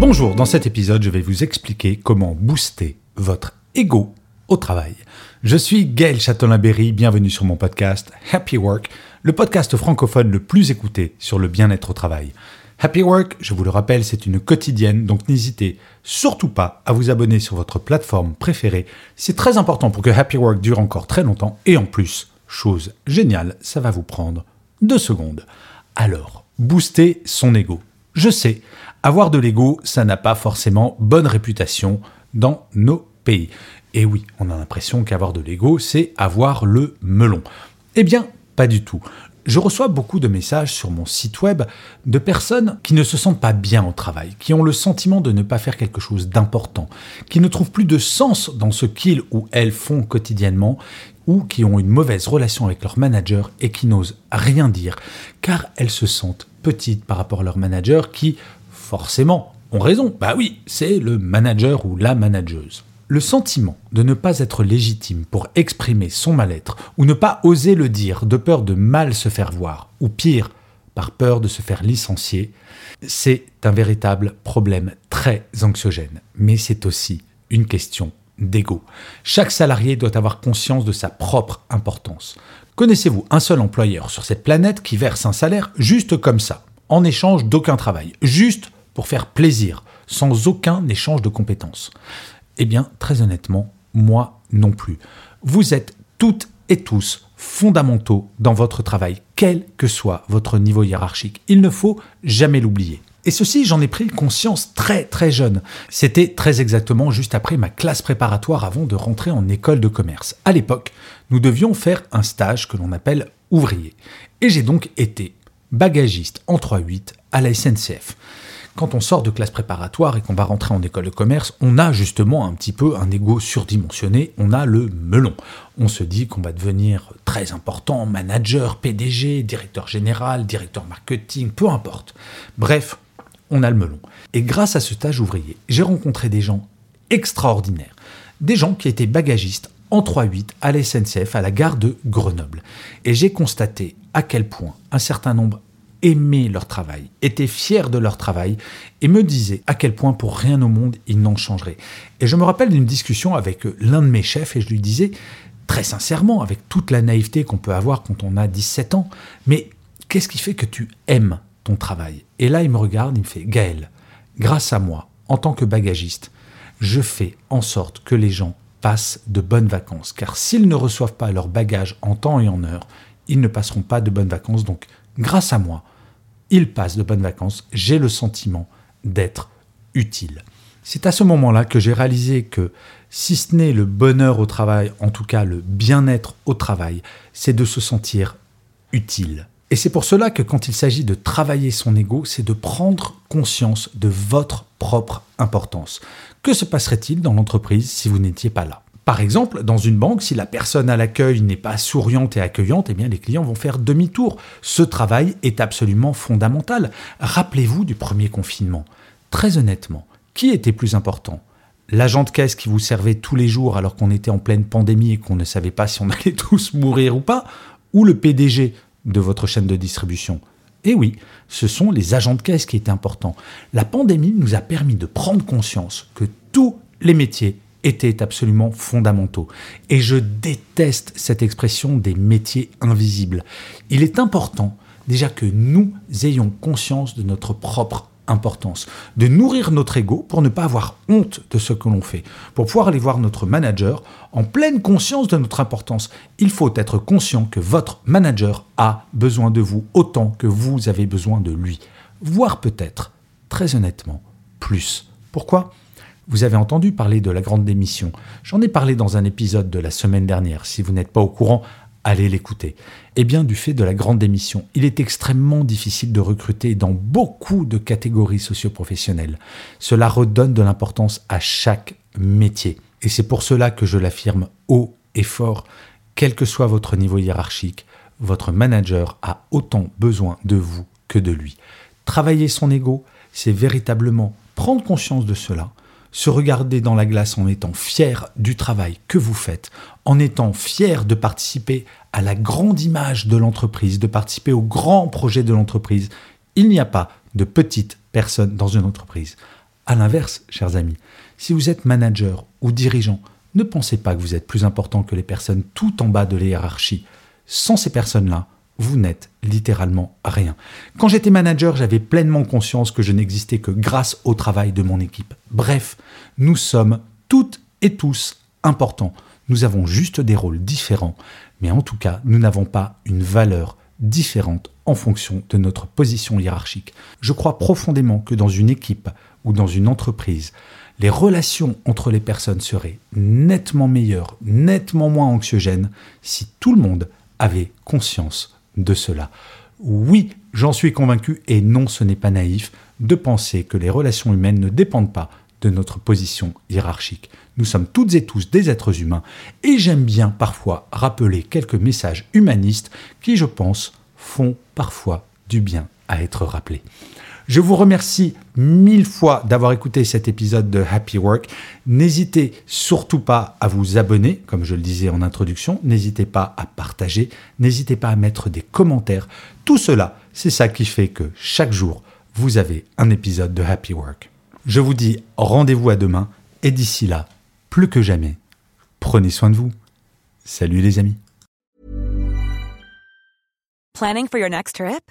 Bonjour, dans cet épisode, je vais vous expliquer comment booster votre ego au travail. Je suis Gaël Châtelain-Berry, bienvenue sur mon podcast Happy Work, le podcast francophone le plus écouté sur le bien-être au travail. Happy Work, je vous le rappelle, c'est une quotidienne, donc n'hésitez surtout pas à vous abonner sur votre plateforme préférée. C'est très important pour que Happy Work dure encore très longtemps, et en plus, chose géniale, ça va vous prendre deux secondes. Alors, booster son ego. Je sais, avoir de l'ego, ça n'a pas forcément bonne réputation dans nos pays. Et oui, on a l'impression qu'avoir de l'ego, c'est avoir le melon. Eh bien, pas du tout. Je reçois beaucoup de messages sur mon site web de personnes qui ne se sentent pas bien au travail, qui ont le sentiment de ne pas faire quelque chose d'important, qui ne trouvent plus de sens dans ce qu'ils ou elles font quotidiennement, ou qui ont une mauvaise relation avec leur manager et qui n'osent rien dire, car elles se sentent petites par rapport à leur manager qui, forcément, ont raison. Bah oui, c'est le manager ou la manageuse. Le sentiment de ne pas être légitime pour exprimer son mal-être ou ne pas oser le dire de peur de mal se faire voir, ou pire, par peur de se faire licencier, c'est un véritable problème très anxiogène. Mais c'est aussi une question d'ego. Chaque salarié doit avoir conscience de sa propre importance. Connaissez-vous un seul employeur sur cette planète qui verse un salaire juste comme ça, en échange d'aucun travail, juste pour faire plaisir, sans aucun échange de compétences eh bien, très honnêtement, moi non plus. Vous êtes toutes et tous fondamentaux dans votre travail, quel que soit votre niveau hiérarchique. Il ne faut jamais l'oublier. Et ceci, j'en ai pris conscience très très jeune. C'était très exactement juste après ma classe préparatoire avant de rentrer en école de commerce. À l'époque, nous devions faire un stage que l'on appelle ouvrier. Et j'ai donc été bagagiste en 3-8 à la SNCF quand on sort de classe préparatoire et qu'on va rentrer en école de commerce, on a justement un petit peu un ego surdimensionné, on a le melon. On se dit qu'on va devenir très important, manager, PDG, directeur général, directeur marketing, peu importe. Bref, on a le melon. Et grâce à ce stage ouvrier, j'ai rencontré des gens extraordinaires. Des gens qui étaient bagagistes en 3-8 à la SNCF à la gare de Grenoble. Et j'ai constaté à quel point un certain nombre aimaient leur travail, étaient fiers de leur travail et me disaient à quel point pour rien au monde ils n'en changeraient. Et je me rappelle d'une discussion avec l'un de mes chefs et je lui disais très sincèrement, avec toute la naïveté qu'on peut avoir quand on a 17 ans, mais qu'est-ce qui fait que tu aimes ton travail? Et là il me regarde, il me fait Gaël, grâce à moi, en tant que bagagiste, je fais en sorte que les gens passent de bonnes vacances, car s'ils ne reçoivent pas leur bagage en temps et en heure, ils ne passeront pas de bonnes vacances. Donc, grâce à moi, ils passent de bonnes vacances, j'ai le sentiment d'être utile. C'est à ce moment-là que j'ai réalisé que si ce n'est le bonheur au travail, en tout cas le bien-être au travail, c'est de se sentir utile. Et c'est pour cela que quand il s'agit de travailler son ego, c'est de prendre conscience de votre propre importance. Que se passerait-il dans l'entreprise si vous n'étiez pas là? Par exemple, dans une banque, si la personne à l'accueil n'est pas souriante et accueillante, eh bien les clients vont faire demi-tour. Ce travail est absolument fondamental. Rappelez-vous du premier confinement. Très honnêtement, qui était plus important? L'agent de caisse qui vous servait tous les jours alors qu'on était en pleine pandémie et qu'on ne savait pas si on allait tous mourir ou pas? Ou le PDG de votre chaîne de distribution? Eh oui, ce sont les agents de caisse qui étaient importants. La pandémie nous a permis de prendre conscience que tous les métiers étaient absolument fondamentaux. Et je déteste cette expression des métiers invisibles. Il est important déjà que nous ayons conscience de notre propre importance, de nourrir notre ego pour ne pas avoir honte de ce que l'on fait, pour pouvoir aller voir notre manager en pleine conscience de notre importance. Il faut être conscient que votre manager a besoin de vous autant que vous avez besoin de lui, voire peut-être, très honnêtement, plus. Pourquoi? Vous avez entendu parler de la grande démission. J'en ai parlé dans un épisode de la semaine dernière. Si vous n'êtes pas au courant, allez l'écouter Eh bien, du fait de la grande démission, il est extrêmement difficile de recruter dans beaucoup de catégories socioprofessionnelles. Cela redonne de l'importance à chaque métier. Et c'est pour cela que je l'affirme haut et fort, quel que soit votre niveau hiérarchique, votre manager a autant besoin de vous que de lui. Travailler son ego, c'est véritablement prendre conscience de cela, se regarder dans la glace en étant fier du travail que vous faites, en étant fier de participer à la grande image de l'entreprise, de participer au grand projet de l'entreprise. Il n'y a pas de petites personnes dans une entreprise. À l'inverse, chers amis, si vous êtes manager ou dirigeant, ne pensez pas que vous êtes plus important que les personnes tout en bas de la hiérarchie. Sans ces personnes-là, vous n'êtes littéralement rien. Quand j'étais manager, j'avais pleinement conscience que je n'existais que grâce au travail de mon équipe. Bref, nous sommes toutes et tous importants. Nous avons juste des rôles différents, mais en tout cas, nous n'avons pas une valeur différente en fonction de notre position hiérarchique. Je crois profondément que dans une équipe ou dans une entreprise, les relations entre les personnes seraient nettement meilleures, nettement moins anxiogènes si tout le monde avait conscience de cela. Oui, j'en suis convaincu et non, ce n'est pas naïf de penser que les relations humaines ne dépendent pas de notre position hiérarchique. Nous sommes toutes et tous des êtres humains et j'aime bien parfois rappeler quelques messages humanistes qui, je pense, font parfois du bien à être rappelés. Je vous remercie mille fois d'avoir écouté cet épisode de Happy Work. N'hésitez surtout pas à vous abonner, comme je le disais en introduction. N'hésitez pas à partager. N'hésitez pas à mettre des commentaires. Tout cela, c'est ça qui fait que chaque jour, vous avez un épisode de Happy Work. Je vous dis rendez-vous à demain et d'ici là, plus que jamais, prenez soin de vous. Salut les amis. Planning for your next trip?